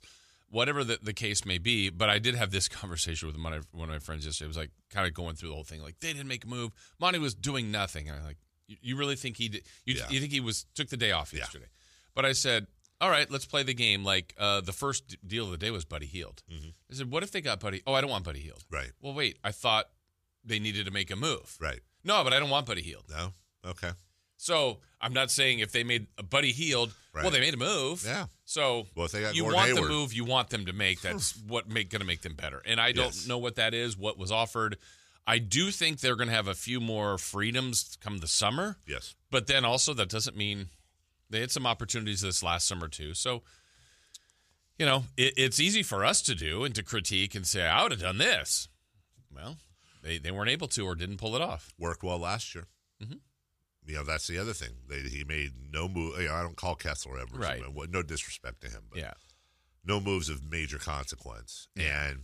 [SPEAKER 2] whatever the, the case may be. But I did have this conversation with one of, one of my friends yesterday. It was like kind of going through the whole thing. Like they didn't make a move. Monty was doing nothing, and I'm like, you, you really think he did? You,
[SPEAKER 1] Yeah.
[SPEAKER 2] you think he was took the day off yesterday?
[SPEAKER 1] Yeah.
[SPEAKER 2] yesterday? But I said, all right, let's play the game. Like uh, the first deal of the day was Buddy Hield. I said, what if they got Buddy? Oh, I don't want Buddy Hield.
[SPEAKER 1] Right.
[SPEAKER 2] Well, wait, I thought they needed to make a move.
[SPEAKER 1] Right.
[SPEAKER 2] No, but I don't want Buddy Hield.
[SPEAKER 1] No. Okay.
[SPEAKER 2] So I'm not saying if they made a Buddy Hield, well, they made a move.
[SPEAKER 1] Yeah.
[SPEAKER 2] So
[SPEAKER 1] Well, if they got
[SPEAKER 2] you
[SPEAKER 1] Gordon
[SPEAKER 2] want
[SPEAKER 1] Hayward.
[SPEAKER 2] the move you want them to make. That's what make going to make them better. And I don't
[SPEAKER 1] Yes.
[SPEAKER 2] know what that is. What was offered. I do think they're going to have a few more freedoms come the summer.
[SPEAKER 1] Yes.
[SPEAKER 2] But then also that doesn't mean they had some opportunities this last summer too. So, you know, it, it's easy for us to do and to critique and say, I would have done this. Well, they, they weren't able to or didn't pull it off.
[SPEAKER 1] Worked well last year.
[SPEAKER 2] Mhm.
[SPEAKER 1] You know, that's the other thing. They, he made no move. You know, I don't call Kessler ever.
[SPEAKER 2] Right.
[SPEAKER 1] No disrespect to him, but
[SPEAKER 2] Yeah.
[SPEAKER 1] no moves of major consequence.
[SPEAKER 2] Yeah.
[SPEAKER 1] And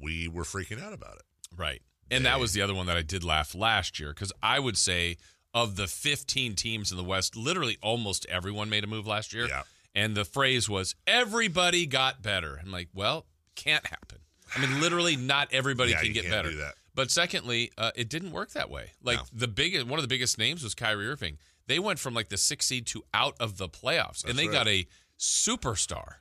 [SPEAKER 1] we were freaking out about it.
[SPEAKER 2] Right. And that was the other one that I did laugh last year because I would say of the 15 teams in the West, literally almost everyone made a move last year.
[SPEAKER 1] Yeah.
[SPEAKER 2] And the phrase was, everybody got better. I'm like, well, can't happen. I mean, literally, not everybody
[SPEAKER 1] Yeah,
[SPEAKER 2] can get better. But secondly, uh, it didn't work that way. Like
[SPEAKER 1] No.
[SPEAKER 2] the biggest, one of the biggest names was Kyrie Irving. They went from like the six seed to out of the playoffs, and they
[SPEAKER 1] right.
[SPEAKER 2] got a superstar.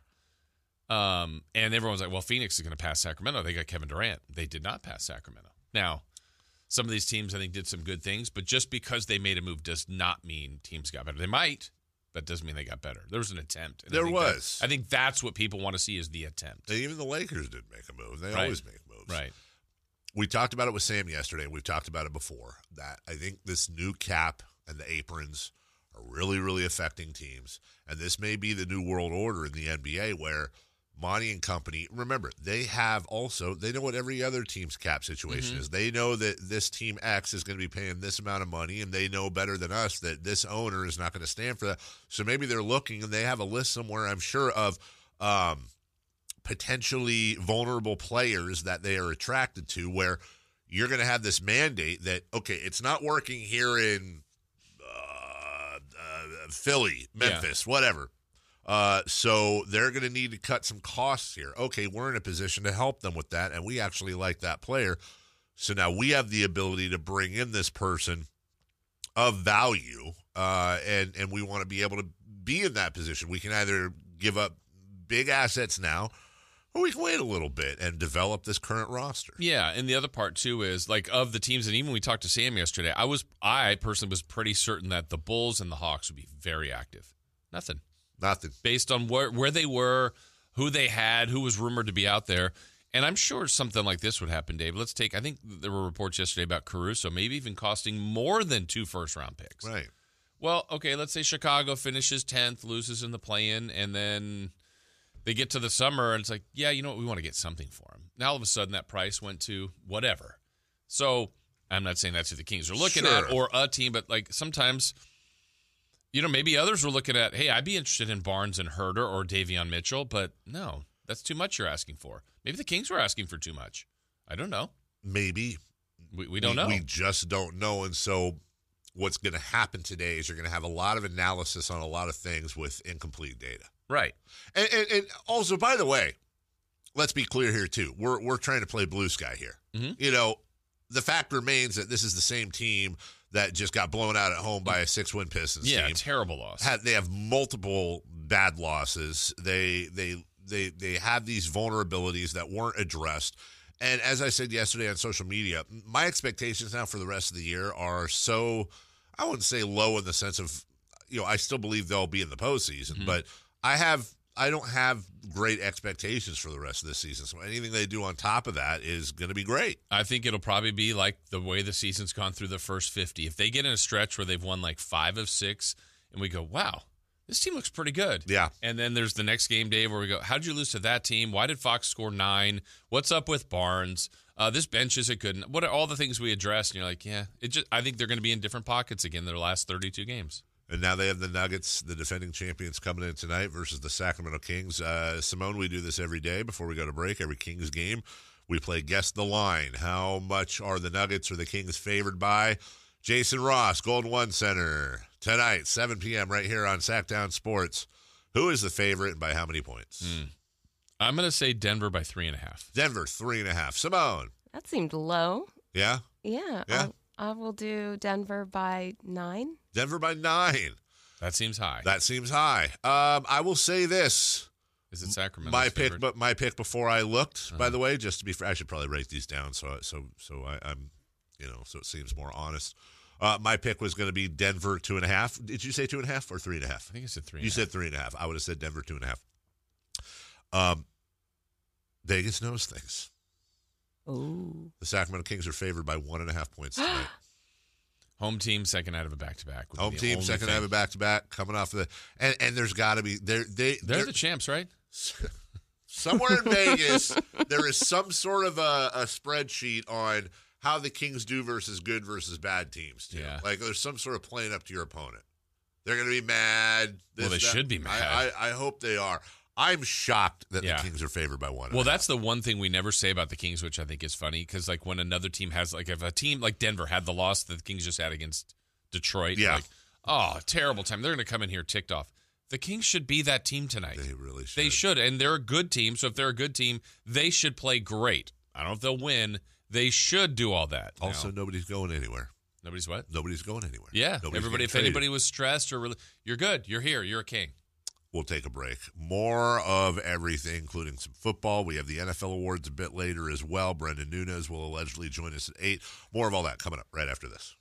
[SPEAKER 2] Um, and everyone's like, well, Phoenix is going to pass Sacramento. They got Kevin Durant. They did not pass Sacramento. Now, some of these teams I think did some good things, but just because they made a move does not mean teams got better. They might, That doesn't mean they got better. There was an attempt. and I
[SPEAKER 1] There
[SPEAKER 2] think that-
[SPEAKER 1] was.
[SPEAKER 2] I think that's what people want to see is the attempt.
[SPEAKER 1] And even the Lakers didn't make a move. They
[SPEAKER 2] Right.
[SPEAKER 1] always make moves.
[SPEAKER 2] Right.
[SPEAKER 1] We talked about it with Sam yesterday, and we've talked about it before. That I think this new cap and the aprons are really, really affecting teams. And this may be the new world order in the NBA where Monty and company, remember, they have also, they know what every other team's cap situation
[SPEAKER 2] Mm-hmm.
[SPEAKER 1] is. They know that this team X is going to be paying this amount of money, and they know better than us that this owner is not going to stand for that. So maybe they're looking and they have a list somewhere, I'm sure, of um, potentially vulnerable players that they are attracted to where you're going to have this mandate that okay it's not working here in uh, uh, philly memphis whatever uh, so they're going to need to cut some costs here okay we're in a position to help them with that and we actually like that player so now we have the ability to bring in this person of value uh, and and we want to be able to be in that position we can either give up big assets now or we can wait a little bit and develop this current roster.
[SPEAKER 2] Yeah, and the other part too is like of the teams, and even we talked to Sam yesterday. I was, I personally was pretty certain that the Bulls and the Hawks would be very active. Nothing
[SPEAKER 1] Nothing.
[SPEAKER 2] based on where where they were, who they had, who was rumored to be out there. And I'm sure something like this would happen, Dave. Let's take. I think there were reports yesterday about Caruso, maybe even costing more than two first round picks.
[SPEAKER 1] Right.
[SPEAKER 2] Well, okay, let's say Chicago finishes 10th, loses in the play in, and then they get to the summer and it's like, yeah, you know what? We want to get something for him. Now all of a sudden that price went to whatever. So I'm not saying that's who the Kings are looking
[SPEAKER 1] Sure.
[SPEAKER 2] at or a team, but like sometimes, you know, maybe others were looking at, hey, I'd be interested in Barnes and Huerter or Davion Mitchell, but no, that's too much you're asking for. Maybe the Kings were asking for too much. I don't know.
[SPEAKER 1] Maybe.
[SPEAKER 2] We, we don't know.
[SPEAKER 1] We just don't know. And so what's going to happen today is you're going to have a lot of analysis on a lot of things with incomplete data.
[SPEAKER 2] right.
[SPEAKER 1] And, and, and also, by the way, let's be clear here too. We're we're trying to play blue sky here.
[SPEAKER 2] Mhm.
[SPEAKER 1] You know, the fact remains that this is the same team that just got blown out at home by a six win Pistons
[SPEAKER 2] Yeah,
[SPEAKER 1] team.
[SPEAKER 2] terrible loss.
[SPEAKER 1] They have multiple bad losses. They they they they have these vulnerabilities that weren't addressed. And as I said yesterday on social media, my expectations now for the rest of the year are so I wouldn't say low in the sense of you know I still believe they'll be in the postseason, mm-hmm. but I have I don't have great expectations for the rest of this season. So anything they do on top of that is going to be great.
[SPEAKER 2] I think it'll probably be like the way the season's gone through the first 50. If they get in a stretch where they've won like five of six, and we go, wow, this team looks pretty good.
[SPEAKER 1] Yeah.
[SPEAKER 2] And then there's the next game, day where we go, how'd you lose to that team? Why did Fox score nine? What's up with Barnes? Uh, this bench isn't good. What are all the things we addressed? And you're like, yeah, it just. I think they're going to be in different pockets again. Their last 32 games.
[SPEAKER 1] And now they have the Nuggets, the defending champions, coming in tonight versus the Sacramento Kings. Uh, Simone, we do this every day before we go to break. Every Kings game, we play guess the line. How much are the Nuggets or the Kings favored by? Jason Ross, Golden One Center, tonight, 7 p.m. right here on Sactown Sports. Who is the favorite and by how many points?
[SPEAKER 2] I'm going to say Denver by three and a half.
[SPEAKER 1] Denver, three and a half. Simone,
[SPEAKER 3] That seemed low.
[SPEAKER 1] yeah?
[SPEAKER 3] Yeah.
[SPEAKER 1] Yeah.
[SPEAKER 3] I, I will do Denver by nine.
[SPEAKER 1] Denver by nine.
[SPEAKER 2] That seems high.
[SPEAKER 1] That seems high. Um, I will say this.
[SPEAKER 2] Is it Sacramento?
[SPEAKER 1] my pick, but my pick before I looked. By the way, just to be fair, I should probably write these down so so so I, I'm, you know, so it seems more honest. Uh, my pick was going to be Denver two and a half. Did you say two and a half or three and a half?
[SPEAKER 2] I think I said three.
[SPEAKER 1] You
[SPEAKER 2] and a
[SPEAKER 1] said three and a half. I would have said Denver two and a half. Um, Vegas knows things.
[SPEAKER 3] Oh.
[SPEAKER 1] The Sacramento Kings are favored by one and a half points tonight.
[SPEAKER 2] home team second out of a back to back.
[SPEAKER 1] Home team second have a back to back coming off of the and and there's got to be there they
[SPEAKER 2] They're
[SPEAKER 1] they're-
[SPEAKER 2] the champs, right?
[SPEAKER 1] somewhere in Vegas, there is some sort of a, a spreadsheet on how the Kings do versus good versus bad teams. Too.
[SPEAKER 2] Yeah.
[SPEAKER 1] Like there's some sort of playing up to your opponent. They're going to be mad.
[SPEAKER 2] Well, they should be mad.
[SPEAKER 1] I, I, I hope they are. I'm shocked that
[SPEAKER 2] Yeah.
[SPEAKER 1] the Kings are favored by one.
[SPEAKER 2] Well, that's the one thing we never say about the Kings, which I think is funny because like when another team has like if a team like Denver had the loss that the Kings just had against Detroit,
[SPEAKER 1] Yeah.
[SPEAKER 2] like oh terrible time. They're going to come in here ticked off. The Kings should be that team tonight.
[SPEAKER 1] they really should.
[SPEAKER 2] They should, and they're a good team. So if they're a good team, they should play great. I don't know if they'll win. They should do all that. Now,
[SPEAKER 1] Also, nobody's going anywhere.
[SPEAKER 2] nobody's what?
[SPEAKER 1] Nobody's going anywhere.
[SPEAKER 2] Yeah,
[SPEAKER 1] Nobody's
[SPEAKER 2] everybody. If
[SPEAKER 1] traded.
[SPEAKER 2] anybody was stressed or really, you're good. You're here. You're a king.
[SPEAKER 1] We'll take a break. More of everything, including some football. We have the NFL awards a bit later as well. Brendan Nunes will allegedly join us at 8. More of all that coming up right after this.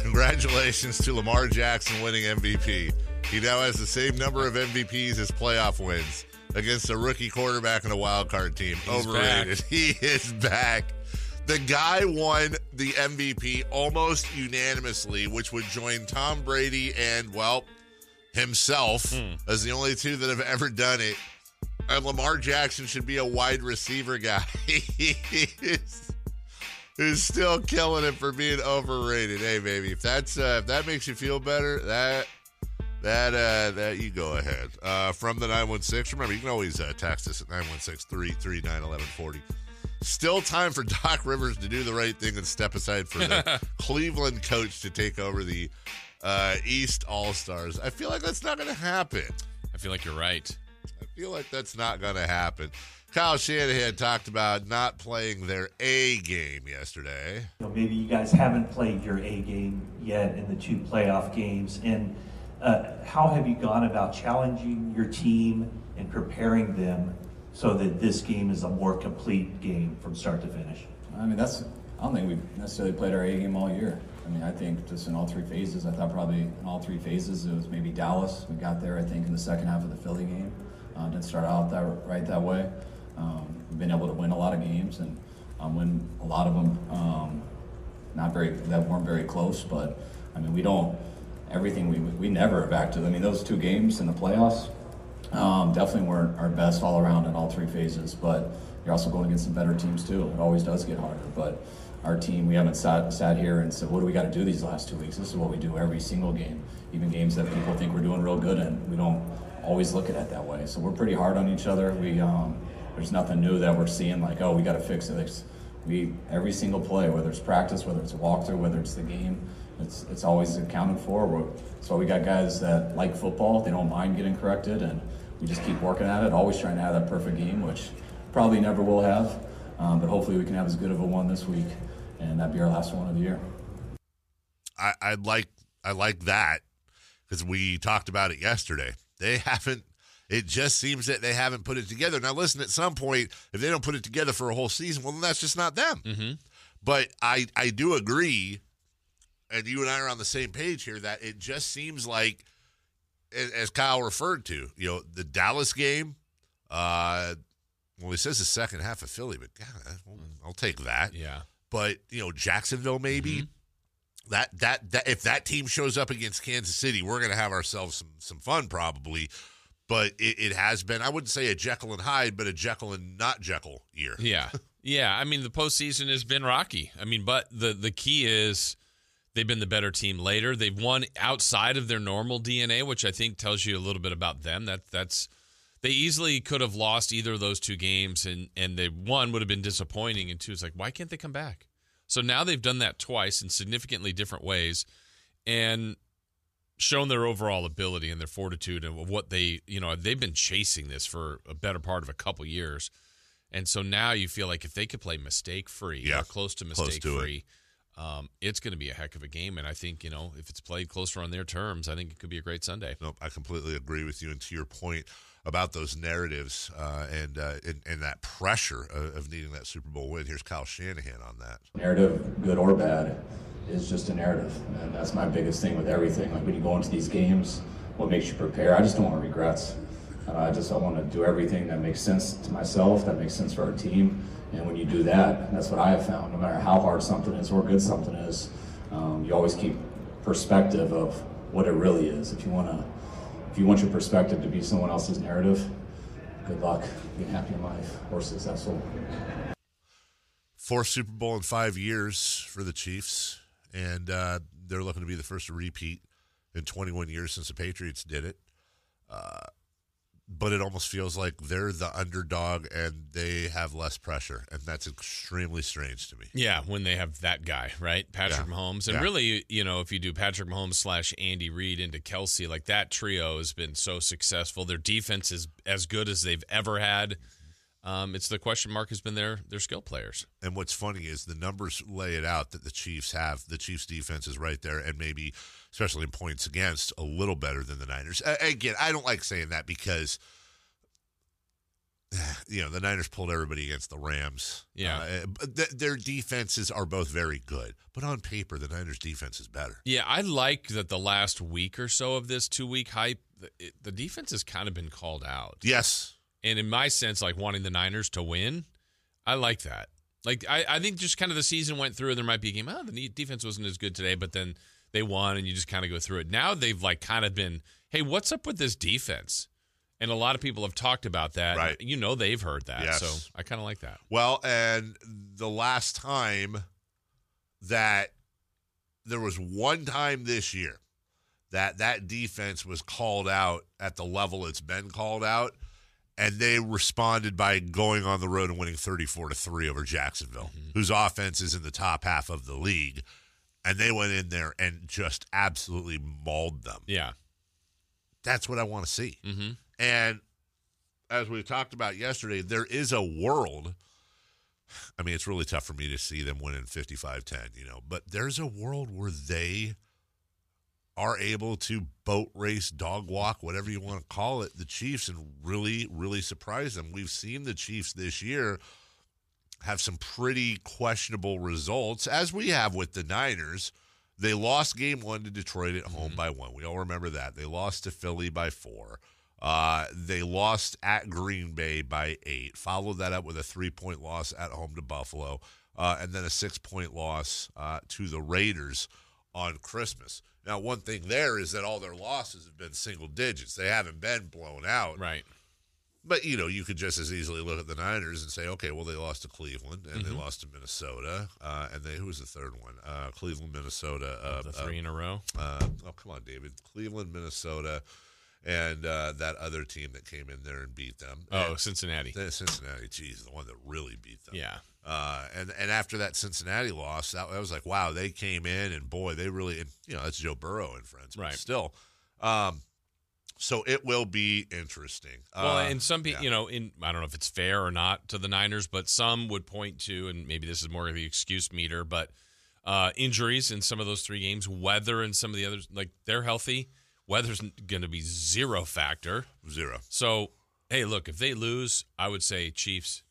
[SPEAKER 1] Congratulations to Lamar Jackson winning MVP. He now has the same number of MVPs as playoff wins against a rookie quarterback and a wild card team.
[SPEAKER 2] He's
[SPEAKER 1] Overrated.
[SPEAKER 2] back.
[SPEAKER 1] He is back. The guy won the MVP almost unanimously, which would join Tom Brady and, well, himself as the only two that have ever done it. And Lamar Jackson should be a wide receiver guy. is still killing it for being overrated. Hey, baby, if that's uh, if that makes you feel better, that that uh, that you go ahead. Uh, from the nine one six. Remember, you can always uh, text us at 916-339-1140. Still time for Doc Rivers to do the right thing and step aside for the Cleveland coach to take over the uh, East All Stars. I feel like that's not going to happen.
[SPEAKER 2] I feel like you're right.
[SPEAKER 1] I feel like that's not going to happen. Kyle Shanahan talked about not playing their A game yesterday.
[SPEAKER 8] You know, maybe you guys haven't played your A game yet in the two playoff games. And uh, how have you gone about challenging your team and preparing them so that this game is a more complete game from start to finish?
[SPEAKER 10] I mean, that's. I don't think we've necessarily played our A game all year. I mean, I think just in all three phases. I thought probably in all three phases it was maybe Dallas. We got there, I think, in the second half of the Philly game. Uh, didn't start out that right that way. Um, we've been able to win a lot of games and um, win a lot of them. Um, not very that weren't very close, but I mean, we don't. Everything we we never back to. I mean, those two games in the playoffs um, definitely weren't our best all around in all three phases, but you're also going against some better teams too. It always does get harder, but our team, we haven't sat, sat here and said, what do we got to do these last two weeks? This is what we do every single game, even games that people think we're doing real good in. We don't always look at it that way. So we're pretty hard on each other. We um, there's nothing new that we're seeing like, oh, we got to fix it. It's, we every single play, whether it's practice, whether it's a walkthrough, whether it's the game, it's it's always accounted for. We're, so we got guys that like football. They don't mind getting corrected, and we just keep working at it. Always trying to have that perfect game, which probably never will have. Um, but hopefully we can have as good of a one this week, and that'd be our last one of the year.
[SPEAKER 1] I, I like I like that because we talked about it yesterday. They haven't. It just seems that they haven't put it together. Now, listen. At some point, if they don't put it together for a whole season, well, then that's just not them.
[SPEAKER 2] Mm-hmm.
[SPEAKER 1] But I I do agree, and you and I are on the same page here that it just seems like, as Kyle referred to, you know, the Dallas game. Uh, well, he says the second half of Philly, but God, I'll, I'll take that.
[SPEAKER 2] Yeah.
[SPEAKER 1] But you know, Jacksonville maybe mm-hmm. that that that if that team shows up against Kansas City, we're going to have ourselves some some fun probably. But it, it has been I wouldn't say a Jekyll and Hyde, but a Jekyll and not Jekyll year.
[SPEAKER 2] Yeah. Yeah. I mean, the postseason has been rocky. I mean, but the the key is they've been the better team later. They've won outside of their normal DNA, which I think tells you a little bit about them. That that's they easily could have lost either of those two games, and and they one would have been disappointing, and two is like, why can't they come back? So now they've done that twice in significantly different ways, and shown their overall ability and their fortitude and what they you know they've been chasing this for a better part of a couple years and so now you feel like if they could play mistake free
[SPEAKER 1] Yeah,
[SPEAKER 2] or close to
[SPEAKER 1] close
[SPEAKER 2] mistake
[SPEAKER 1] to it.
[SPEAKER 2] free um, it's going to be a heck of a game and i think you know if it's played closer on their terms i think it could be a great sunday
[SPEAKER 1] Nope, I completely agree with you. And to your point about those narratives uh, and, uh, and and that pressure of, of needing that Super Bowl win, here's Kyle Shanahan on that.
[SPEAKER 10] narrative, good or bad, is just a narrative, and that's my biggest thing with everything. Like when you go into these games, what makes you prepare? I just don't want regrets. Uh, I just I want to do everything that makes sense to myself, that makes sense for our team, and when you do that, that's what I have found. No matter how hard something is or good something is, um, you always keep perspective of what it really is. If you want to, if you want your perspective to be someone else's narrative, good luck being happy in life or successful.
[SPEAKER 1] Fourth Super Bowl in five years for the Chiefs, and uh, they're looking to be the first to repeat in 21 years since the Patriots did it. Uh, but it almost feels like they're the underdog and they have less pressure, and that's extremely strange to me.
[SPEAKER 2] yeah when they have that guy right patrick
[SPEAKER 1] Yeah.
[SPEAKER 2] mahomes and
[SPEAKER 1] Yeah.
[SPEAKER 2] really you know if you do patrick mahomes slash andy reid into kelce like that trio has been so successful their defense is as good as they've ever had um, it's the question mark has been their their skill players
[SPEAKER 1] And what's funny is the numbers lay it out that the Chiefs have. The Chiefs defense is right there, and maybe, especially in points against, a little better than the Niners. A- again, I don't like saying that because you know, the Niners pulled everybody against the Rams.
[SPEAKER 2] Yeah.
[SPEAKER 1] Uh, but th- their defenses are both very good, but on paper, the Niners' defense is better.
[SPEAKER 2] Yeah, I like that the last week or so of this two week hype, the, it, the defense has kind of been called out.
[SPEAKER 1] Yes.
[SPEAKER 2] And in my sense, like wanting the Niners to win, I like that. Like, I, I think just kind of the season went through, and there might be a game, oh, the defense wasn't as good today, but then they won, and you just kind of go through it. Now they've like kind of been, hey, what's up with this defense? And a lot of people have talked about that.
[SPEAKER 1] Right.
[SPEAKER 2] You know, they've heard that.
[SPEAKER 1] Yes.
[SPEAKER 2] So I kind of like that.
[SPEAKER 1] Well, and the last time that there was one time this year that that defense was called out at the level it's been called out, and they responded by going on the road and winning 34 to 3 over Jacksonville, whose offense is in the top half of the league. And they went in there and just absolutely mauled them.
[SPEAKER 2] Yeah.
[SPEAKER 1] That's what I want to see.
[SPEAKER 2] Mm-hmm.
[SPEAKER 1] And as we talked about yesterday, there is a world. I mean, it's really tough for me to see them winning 55 10, you know, but there's a world where they are able to boat race, dog walk, whatever you want to call it, the Chiefs and really, really surprise them. We've seen the Chiefs this year have some pretty questionable results, as we have with the Niners. They lost game one to Detroit at home by one. We all remember that. They lost to Philly by four. Uh, they lost at Green Bay by eight. Followed that up with a three point loss at home to Buffalo, uh, and then a six point loss uh, to the Raiders on Christmas. Now, one thing there is that all their losses have been single digits. They haven't been blown out.
[SPEAKER 2] Right.
[SPEAKER 1] But you know, you could just as easily look at the Niners and say, okay, well, they lost to Cleveland and they
[SPEAKER 2] Mhm.
[SPEAKER 1] lost to Minnesota, uh, and they who was the third one? Uh, Cleveland, Minnesota. Uh,
[SPEAKER 2] the three
[SPEAKER 1] uh,
[SPEAKER 2] in a row.
[SPEAKER 1] Uh, oh, come on, David. Cleveland, Minnesota, and uh, that other team that came in there and beat them.
[SPEAKER 2] Oh,
[SPEAKER 1] And-
[SPEAKER 2] Cincinnati.
[SPEAKER 1] Cincinnati, geez, the one that really beat them.
[SPEAKER 2] Yeah.
[SPEAKER 1] Uh, and and after that Cincinnati loss, that, that was like, wow, they came in and boy, they really, and, you know, that's Joe Burrow and friends, but
[SPEAKER 2] Right.
[SPEAKER 1] Still, um, so it will be interesting.
[SPEAKER 2] Well,
[SPEAKER 1] Uh,
[SPEAKER 2] and some people,
[SPEAKER 1] yeah.
[SPEAKER 2] you know, in I don't know if it's fair or not to the Niners, but some would point to, and maybe this is more of the excuse meter, but uh, injuries in some of those three games, weather and some of the others, like they're healthy. Weather's going to be zero factor.
[SPEAKER 1] Zero.
[SPEAKER 2] So, hey, look, if they lose, I would say Chiefs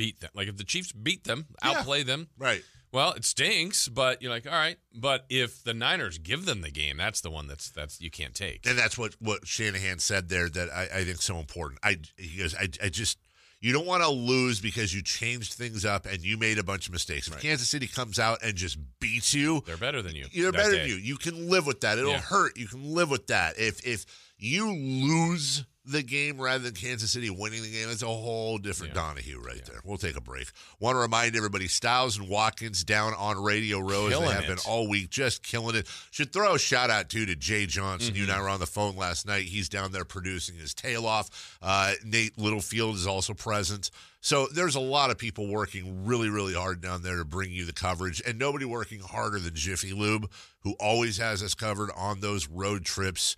[SPEAKER 2] beat them. Like if the Chiefs beat them,
[SPEAKER 1] Yeah.
[SPEAKER 2] outplay them,
[SPEAKER 1] right?
[SPEAKER 2] Well, it stinks, but you're like, all right. But if the Niners give them the game, that's the one that's that's you can't take.
[SPEAKER 1] and that's what what Shanahan said there that I, I think so important. I he goes, I, I just you don't want to lose because you changed things up and you made a bunch of mistakes. If
[SPEAKER 2] Right.
[SPEAKER 1] Kansas City comes out and just beats you,
[SPEAKER 2] They're better than you.
[SPEAKER 1] You're better
[SPEAKER 2] day.
[SPEAKER 1] than you. You can live with that. It'll
[SPEAKER 2] Yeah.
[SPEAKER 1] hurt. You can live with that. If if you lose the game rather than Kansas City winning the game, it's a whole different Donahue right there. We'll take a break. Want to remind everybody, Styles and Watkins down on Radio Row as they have
[SPEAKER 2] it.
[SPEAKER 1] been all week, just killing it. Should throw a shout out too to Jay Johnson. You and I
[SPEAKER 2] Mm-hmm.
[SPEAKER 1] were on the phone last night. He's down there producing his tail off. Uh, Nate Littlefield is also present. So there's a lot of people working really, really hard down there to bring you the coverage, and nobody working harder than Jiffy Lube, who always has us covered on those road trips.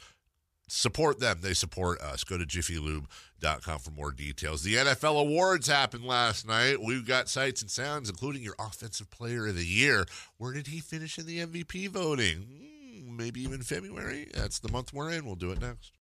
[SPEAKER 1] Support them. They support us. Go to jiffylube.com for more details. The NFL awards happened last night. We've got sights and sounds, including your Offensive Player of the Year. Where did he finish in the MVP voting? Hmm, maybe even February. That's the month we're in. We'll do it next.